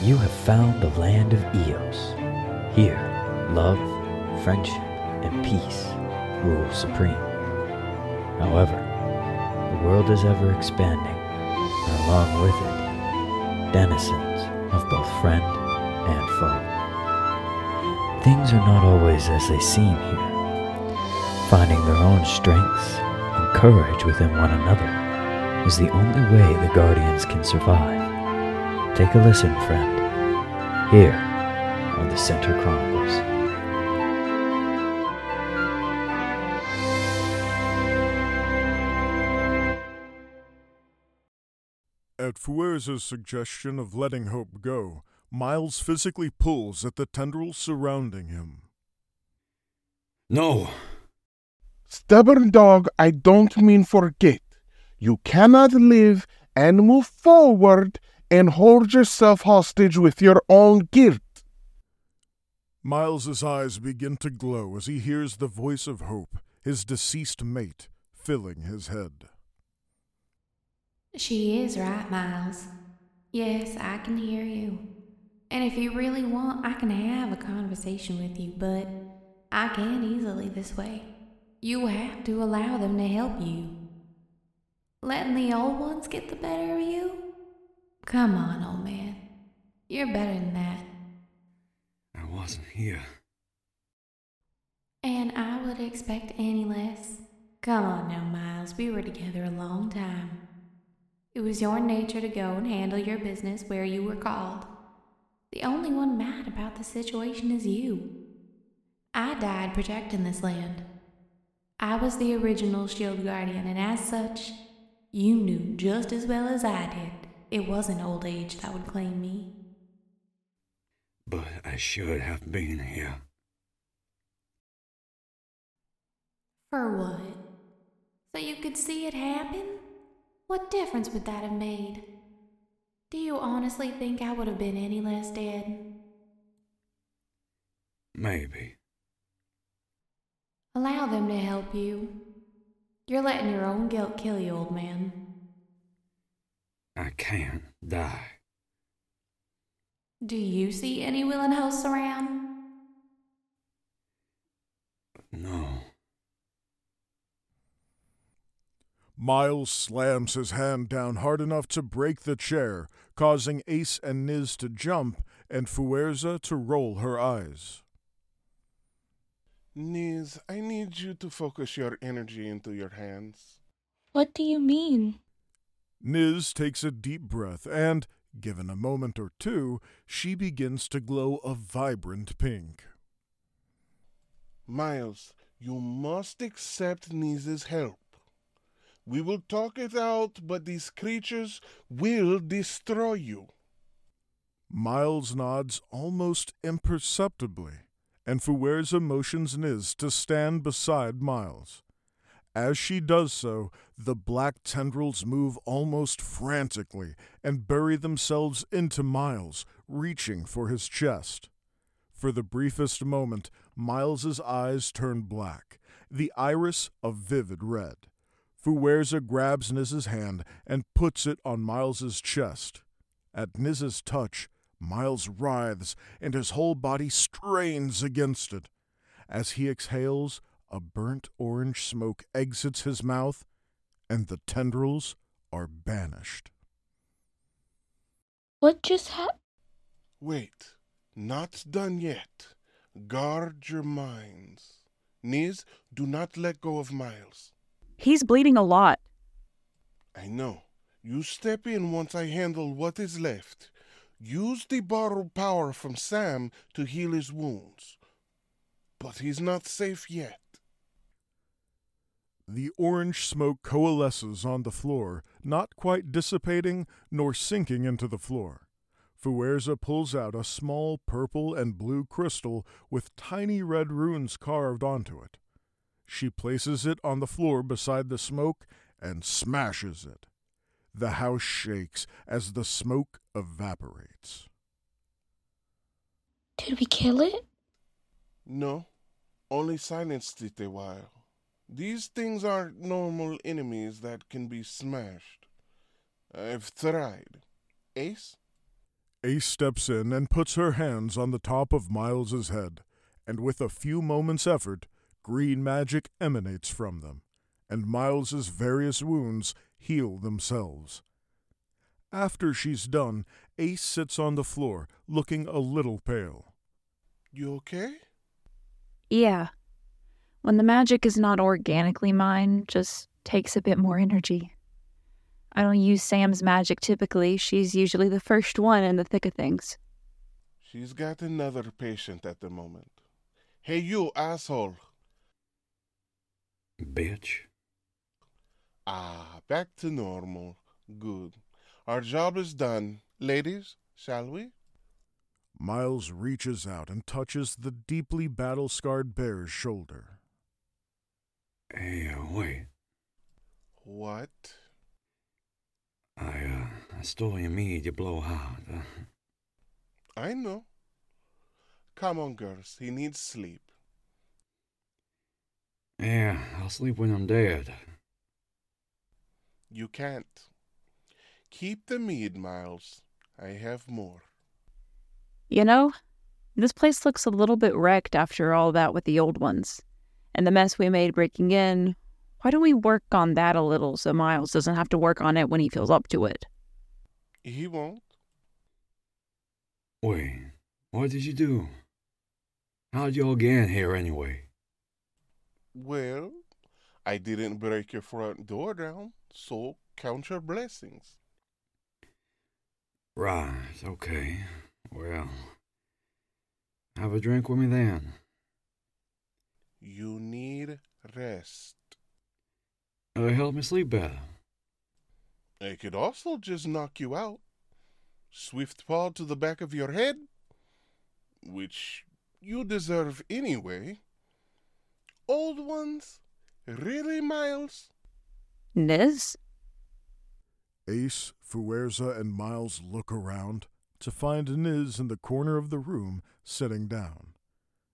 You have found the land of Eos. Here, love, friendship, and peace rule supreme. However, the world is ever expanding, and along with it, denizens of both friend and foe. Things are not always as they seem here. Finding their own strengths and courage within one another is the only way the Guardians can survive. Take a listen, friend, here on the Center Chronicles. At Fuerza's suggestion of letting Hope go, Miles physically pulls at the tendrils surrounding him. No. Stubborn dog, I don't mean forget. You cannot live and move forward and hold yourself hostage with your own guilt. Miles's eyes begin to glow as he hears the voice of Hope, his deceased mate, filling his head. She is right, Miles. Yes, I can hear you. And if you really want, I can have a conversation with you, but I can't easily this way. You have to allow them to help you. Letting the old ones get the better of you? Come on, old man. You're better than that. I wasn't here. And I would expect any less. Come on now, Miles. We were together a long time. It was your nature to go and handle your business where you were called. The only one mad about the situation is you. I died protecting this land. I was the original Shield Guardian, and as such, you knew just as well as I did it wasn't old age that would claim me. But I should have been here. For what? So you could see it happen? What difference would that have made? Do you honestly think I would have been any less dead? Maybe. Allow them to help you. You're letting your own guilt kill you, old man. I can't die. Do you see any willing hosts around? No. Miles slams his hand down hard enough to break the chair, causing Ace and Niz to jump and Fuerza to roll her eyes. Niz, I need you to focus your energy into your hands. What do you mean? Niz takes a deep breath and, given a moment or two, she begins to glow a vibrant pink. Miles, you must accept Niz's help. We will talk it out, but these creatures will destroy you. Miles nods almost imperceptibly, and Fuerza motions Niz to stand beside Miles. As she does so, the black tendrils move almost frantically and bury themselves into Miles, reaching for his chest. For the briefest moment, Miles's eyes turn black, the iris a vivid red. Fuerza grabs Niz's hand and puts it on Miles's chest. At Niz's touch, Miles writhes and his whole body strains against it. As he exhales, a burnt orange smoke exits his mouth, and the tendrils are banished. What just happened? Wait, not done yet. Guard your minds. Niz, do not let go of Miles. He's bleeding a lot. I know. You step in once I handle what is left. Use the borrowed power from Sam to heal his wounds. But he's not safe yet. The orange smoke coalesces on the floor, not quite dissipating nor sinking into the floor. Fuerza pulls out a small purple and blue crystal with tiny red runes carved onto it. She places it on the floor beside the smoke and smashes it. The house shakes as the smoke evaporates. Did we kill it? No, only silenced it a while. These things aren't normal enemies that can be smashed. Uh, I've tried. Ace? Ace steps in and puts her hands on the top of Miles's head, and with a few moments' effort, green magic emanates from them, and Miles's various wounds heal themselves. After she's done, Ace sits on the floor, looking a little pale. You okay? Yeah. When the magic is not organically mine, just takes a bit more energy. I don't use Sam's magic typically. She's usually the first one in the thick of things. She's got another patient at the moment. Hey, you asshole. Bitch. Ah, back to normal. Good. Our job is done. Ladies, shall we? Miles reaches out and touches the deeply battle scarred bear's shoulder. Hey, uh, wait. What? I, uh, I stole your mead, you blow hard. Uh, I know. Come on, girls. He needs sleep. yeah, I'll sleep when I'm dead. You can't. Keep the mead, Miles. I have more. You know, this place looks a little bit wrecked after all that with the old ones. And the mess we made breaking in. Why don't we work on that a little so Miles doesn't have to work on it when he feels up to it? He won't. Wait, what did you do? How'd you all get in here anyway? Well, I didn't break your front door down, so count your blessings. Right, okay. Well, have a drink with me then. You need rest. Uh, help me sleep better. I could also just knock you out. Swift paw to the back of your head, which you deserve anyway. Old ones? Really, Miles? Niz? Ace, Fuerza, and Miles look around to find Niz in the corner of the room sitting down.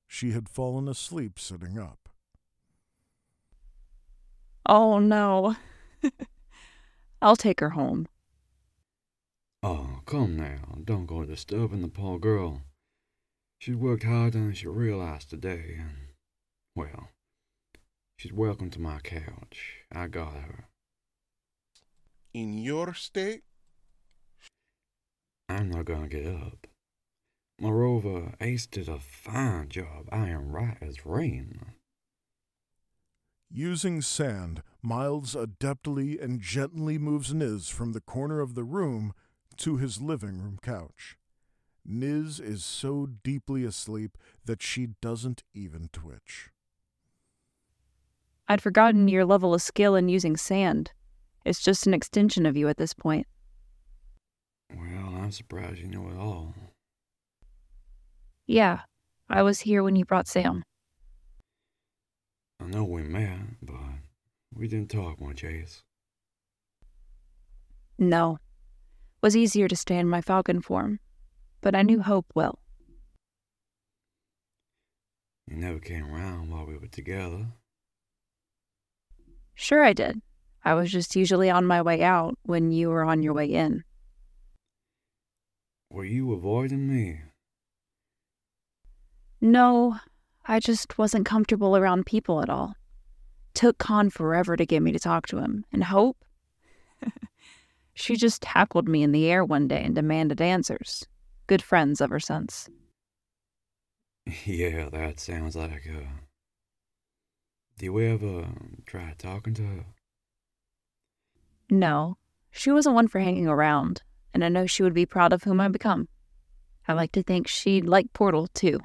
She had fallen asleep sitting up. Oh no. I'll take her home. Oh, come now, don't go disturbing the poor girl. She's worked harder than she realized today, and, well, she's welcome to my couch. I got her. In your state? I'm not gonna get up. Moreover, Ace did a fine job. I am right as rain. Using sand, Miles adeptly and gently moves Niz from the corner of the room to his living room couch. Niz is so deeply asleep that she doesn't even twitch. I'd forgotten your level of skill in using sand. It's just an extension of you at this point. Well, I'm surprised you know it all. Yeah, I was here when you brought Sam. I know we met, but we didn't talk much, Ace. No. Was easier to stay in my falcon form, but I knew Hope well. You never came around while we were together. Sure, I did. I was just usually on my way out when you were on your way in. Were you avoiding me? No, I just wasn't comfortable around people at all. Took Khan forever to get me to talk to him, and Hope? she just tackled me in the air one day and demanded answers. Good friends ever since. yeah, that sounds like her. Do you ever try talking to her? No, she wasn't one for hanging around, and I know she would be proud of whom I've become. I like to think she'd like Portal, too.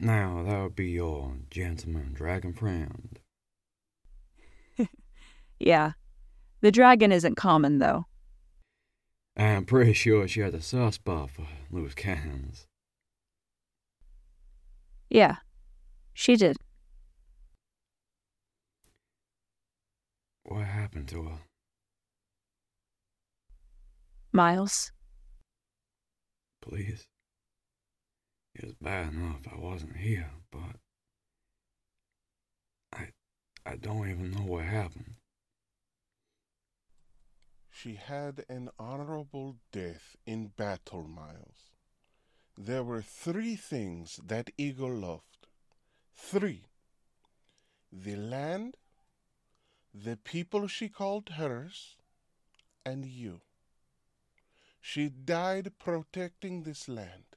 Now, that would be your gentleman dragon friend. Yeah. The dragon isn't common, though. I'm pretty sure she had a soft spot for loose cannons. Yeah, she did. What happened to her? Miles, Please. It was bad enough I wasn't here, but I I don't even know what happened. She had an honorable death in battle, Miles. There were three things that eagle loved. Three. The land, the people she called hers, and you. She died protecting this land.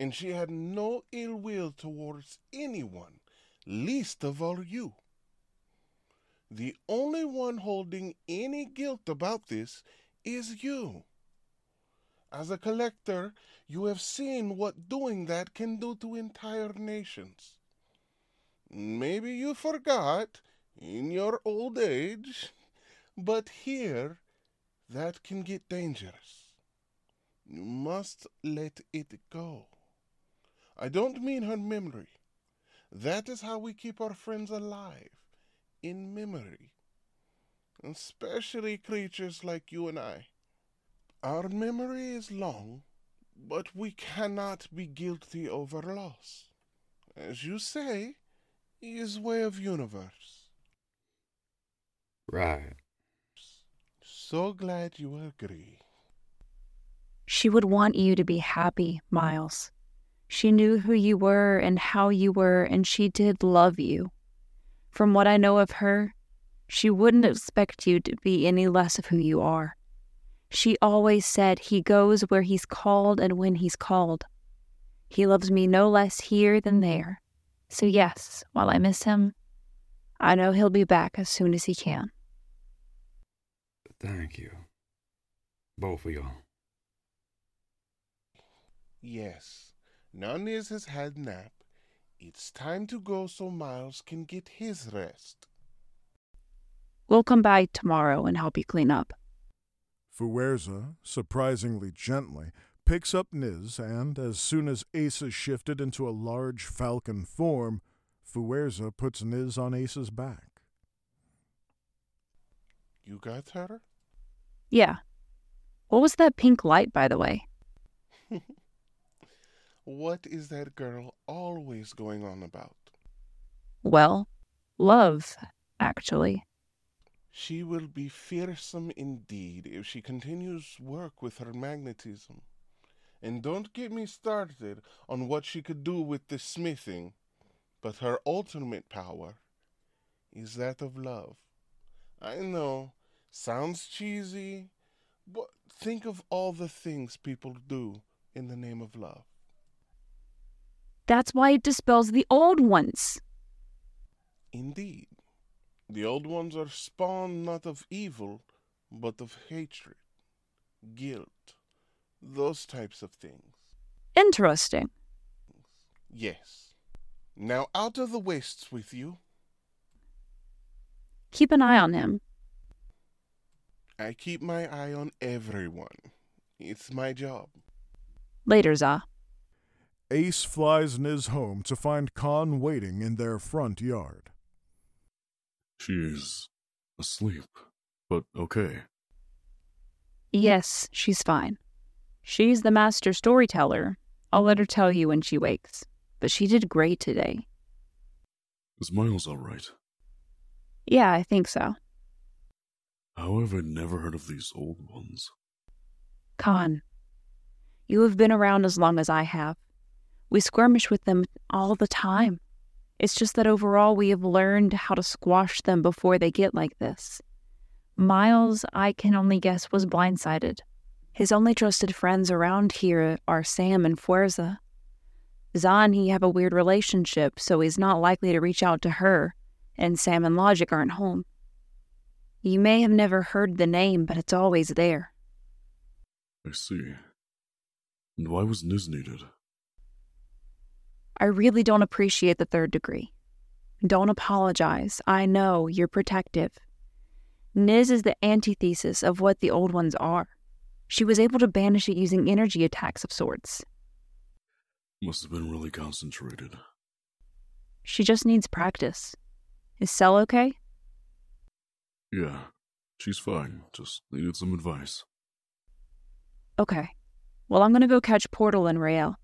And she had no ill will towards anyone, least of all you. The only one holding any guilt about this is you. As a collector, you have seen what doing that can do to entire nations. Maybe you forgot in your old age, but here that can get dangerous. You must let it go. I don't mean her memory. That is how we keep our friends alive, in memory. Especially creatures like you and I. Our memory is long, but we cannot be guilty over loss. As you say, is way of universe. Right. So glad you agree. She would want you to be happy, Miles. She knew who you were and how you were, and she did love you. From what I know of her, she wouldn't expect you to be any less of who you are. She always said he goes where he's called and when he's called. He loves me no less here than there. So, yes, while I miss him, I know he'll be back as soon as he can. Thank you. Both of y'all. Yes, Nunez has had nap. It's time to go so Miles can get his rest. We'll come by tomorrow and help you clean up. Fuerza, surprisingly gently, picks up Niz, and as soon as Asa shifted into a large falcon form, Fuerza puts Niz on Ace's back. You got her? Yeah. What was that pink light, by the way? what is that girl always going on about? Well, love, actually. She will be fearsome indeed if she continues work with her magnetism. And don't get me started on what she could do with the smithing, but her ultimate power is that of love. I know, sounds cheesy, but think of all the things people do in the name of love. That's why it dispels the old ones. Indeed. The old ones are spawned not of evil, but of hatred, guilt, those types of things. Interesting. Yes. Now out of the wastes with you. Keep an eye on him. I keep my eye on everyone. It's my job. Later, Za. Ace flies Niz home to find Khan waiting in their front yard. She's asleep, but okay. Yes, she's fine. She's the master storyteller. I'll let her tell you when she wakes. But she did great today. Is Miles alright? Yeah, I think so. How have I never heard of these old ones? Khan, you have been around as long as I have. We skirmish with them all the time. It's just that overall we have learned how to squash them before they get like this. Miles, I can only guess, was blindsided. His only trusted friends around here are Sam and Fuerza. Zahn, he have a weird relationship, so he's not likely to reach out to her, and Sam and Logic aren't home. You may have never heard the name, but it's always there. I see. And why was Niz needed? I really don't appreciate the third degree. Don't apologize. I know you're protective. Niz is the antithesis of what the old ones are. She was able to banish it using energy attacks of sorts. Must have been really concentrated. She just needs practice. Is Cell okay? Yeah, she's fine. Just needed some advice. Okay. Well, I'm gonna go catch Portal and Rael.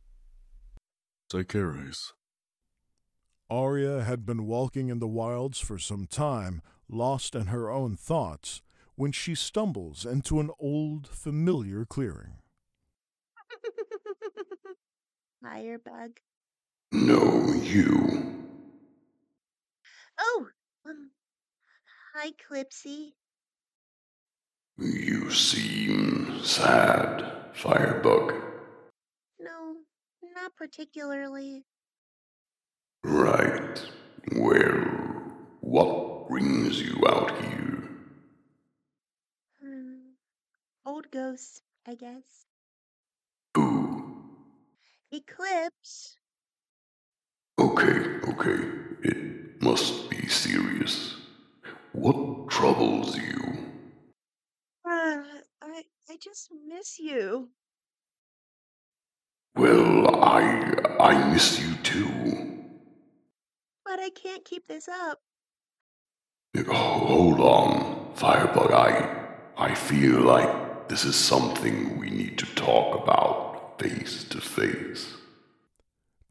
Take care, Ace. Arya had been walking in the wilds for some time, lost in her own thoughts, when she stumbles into an old, familiar clearing. Firebug. No, you. Oh, um, hi, Clipsy. You seem sad, Firebug. No, not particularly. Right. Well, what brings you out here? Hmm. Old ghost, I guess. Who? Eclipse. Okay, okay. It must be serious. What troubles you? Uh, I I just miss you. Well, I I miss you too. But I can't keep this up. Oh, hold on, Firebug. I I feel like this is something we need to talk about face to face.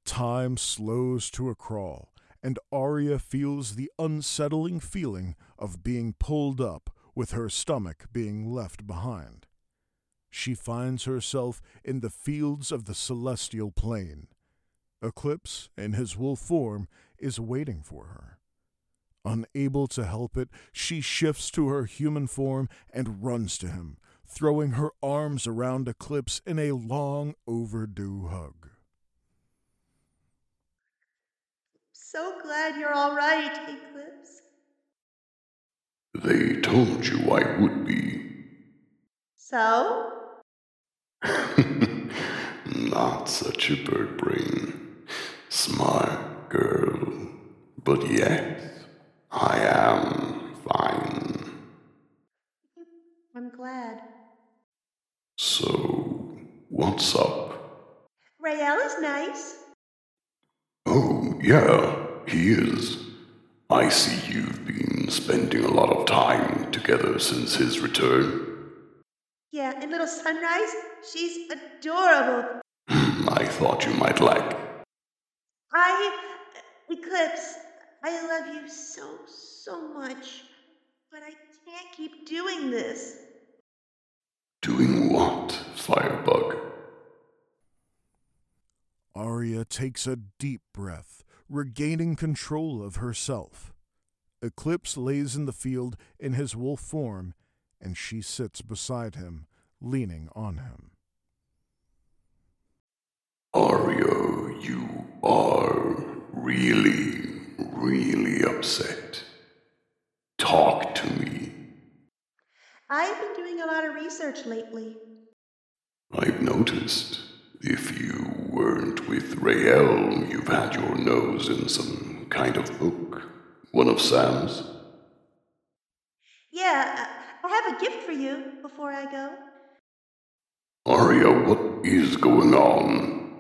Time slows to a crawl, and Arya feels the unsettling feeling of being pulled up with her stomach being left behind. She finds herself in the fields of the celestial plane. Eclipse, in his wolf form, is waiting for her. Unable to help it, she shifts to her human form and runs to him, throwing her arms around Eclipse in a long overdue hug. So glad you're all right, Eclipse. They told you I would be. So? Not such a bird brain. Smart girl. But yes, I am fine. I'm glad. So, what's up? Rael is nice. Oh, yeah, he is. I see you've been spending a lot of time together since his return. Yeah, and little Sunrise, she's adorable. I thought you might like. I, uh, Eclipse, I love you so, so much. But I can't keep doing this. Doing what, Firebug? Arya takes a deep breath, regaining control of herself. Eclipse lays in the field in his wolf form, and she sits beside him, leaning on him. Arya, you are really, really upset. Talk to me. I've been doing a lot of research lately. I've noticed. If you weren't with Rael, you've had your nose in some kind of book. One of Sam's. Yeah, uh, I have a gift for you before I go. Arya, what is going on?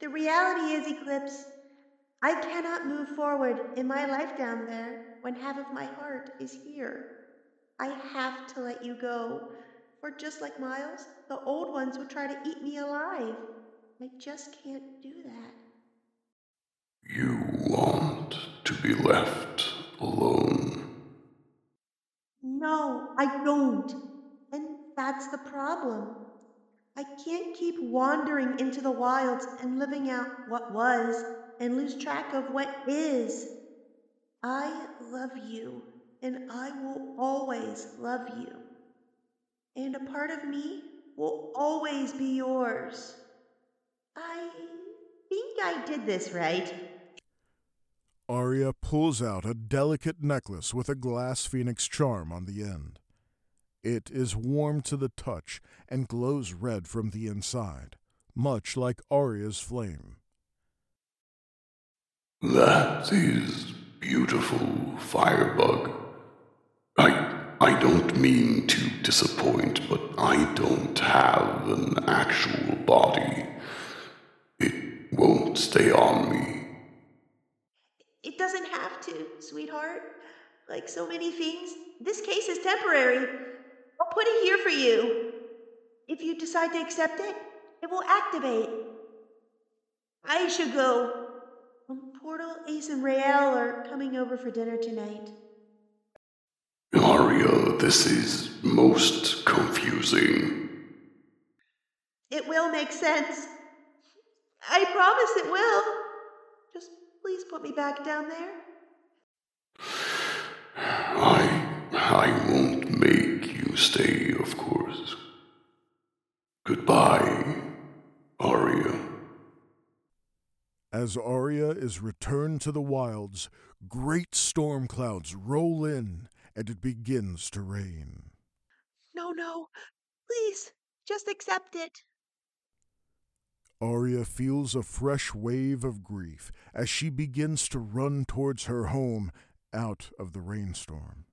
The reality is, Eclipse, I cannot move forward in my life down there when half of my heart is here. I have to let you go, or just like Miles, the old ones would try to eat me alive. I just can't do that. You want to be left alone. No, I don't. And that's the problem. I can't keep wandering into the wilds and living out what was and lose track of what is. I love you, and I will always love you. And a part of me will always be yours. I think I did this right. Arya pulls out a delicate necklace with a glass phoenix charm on the end. It is warm to the touch and glows red from the inside, much like Arya's flame. That is beautiful, Firebug. I I don't mean to disappoint, but I don't have an actual body. It won't stay on me. It doesn't have to, sweetheart. Like so many things, this case is temporary. I'll put it here for you. If you decide to accept it, it will activate. I should go. Um, Portal, Ace, and Rael are coming over for dinner tonight. Arya, this is most confusing. It will make sense. I promise it will. Just please put me back down there. I I won't make you stay, of course. Goodbye, Arya. As Arya is returned to the wilds, great storm clouds roll in and it begins to rain. No, no. Please, just accept it. Arya feels a fresh wave of grief as she begins to run towards her home out of the rainstorm.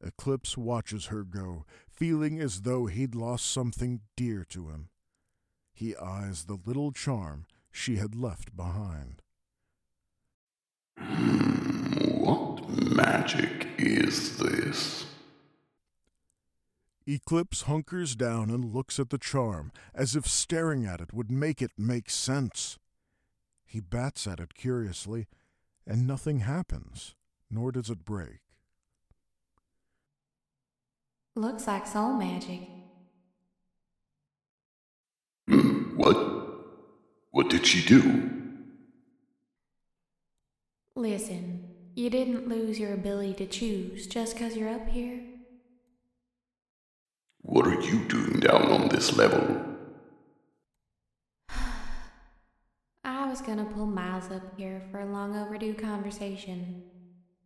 Eclipse watches her go, feeling as though he'd lost something dear to him. He eyes the little charm she had left behind. What magic is this? Eclipse hunkers down and looks at the charm, as if staring at it would make it make sense. He bats at it curiously, and nothing happens, nor does it break. Looks like soul magic. What? What did she do? Listen, you didn't lose your ability to choose just 'cause you're up here. What are you doing down on this level? I was gonna pull Miles up here for a long overdue conversation,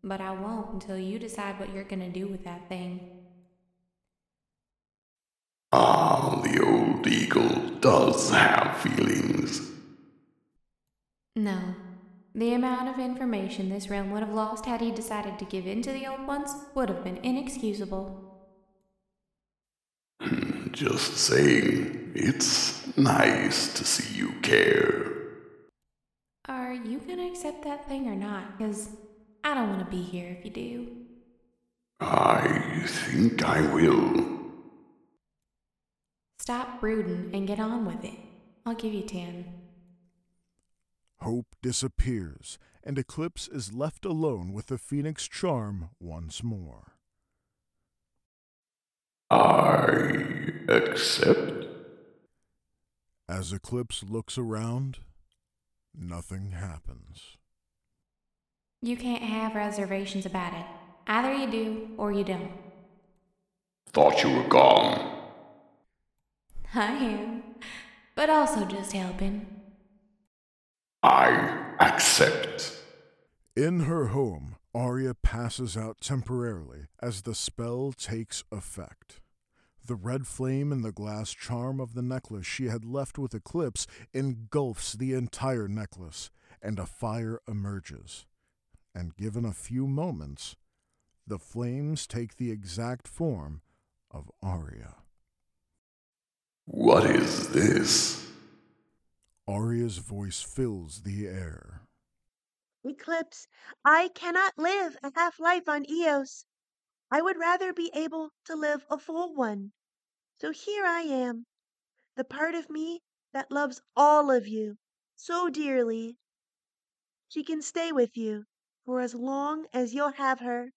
but I won't until you decide what you're gonna do with that thing. Ah, the old eagle does have feelings. No. The amount of information this realm would have lost had he decided to give in to the old ones would have been inexcusable. Just saying, it's nice to see you care. Are you gonna accept that thing or not? Because I don't want to be here if you do. I think I will. Stop brooding and get on with it. I'll give you ten. Hope disappears, and Eclipse is left alone with the Phoenix charm once more. I accept. As Eclipse looks around, nothing happens. You can't have reservations about it. Either you do or you don't. Thought you were gone. I am, but also just helping. I accept. In her home, Arya passes out temporarily as the spell takes effect. The red flame in the glass charm of the necklace she had left with Eclipse engulfs the entire necklace, and a fire emerges. And given a few moments, the flames take the exact form of Arya. What is this? Arya's voice fills the air. Eclipse, I cannot live a half life on Eos. I would rather be able to live a full one. So here I am, the part of me that loves all of you so dearly. She can stay with you for as long as you'll have her.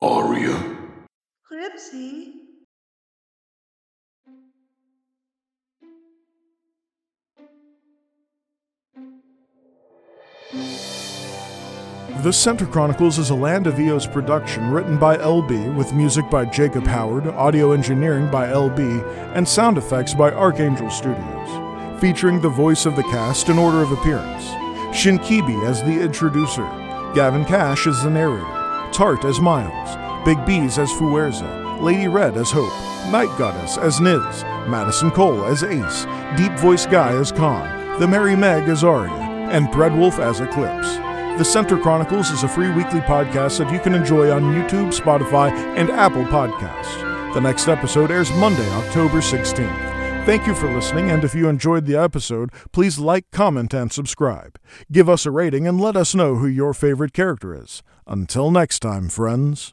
Arya. Eclipsey. The Center Chronicles is a Land of Eos production written by Elle Bee with music by Jacob Howard, audio engineering by Elle Bee, and sound effects by Archangel Studios. Featuring the voice of the cast in order of appearance Shinkibi as the introducer, Gavin Cash as the narrator, Tart as Miles, BigBeaz as Fuerza, Lady Red as Hope, Night Goddess as Niz, Madison Cole as Ace, Deep Voice Guy as Khan, The Merry Meg as Arya, and Dreadwolf as Eclipse. The Center Chronicles is a free weekly podcast that you can enjoy on YouTube, Spotify, and Apple Podcasts. The next episode airs Monday, October 16th. Thank you for listening, and if you enjoyed the episode, please like, comment, and subscribe. Give us a rating and let us know who your favorite character is. Until next time, friends.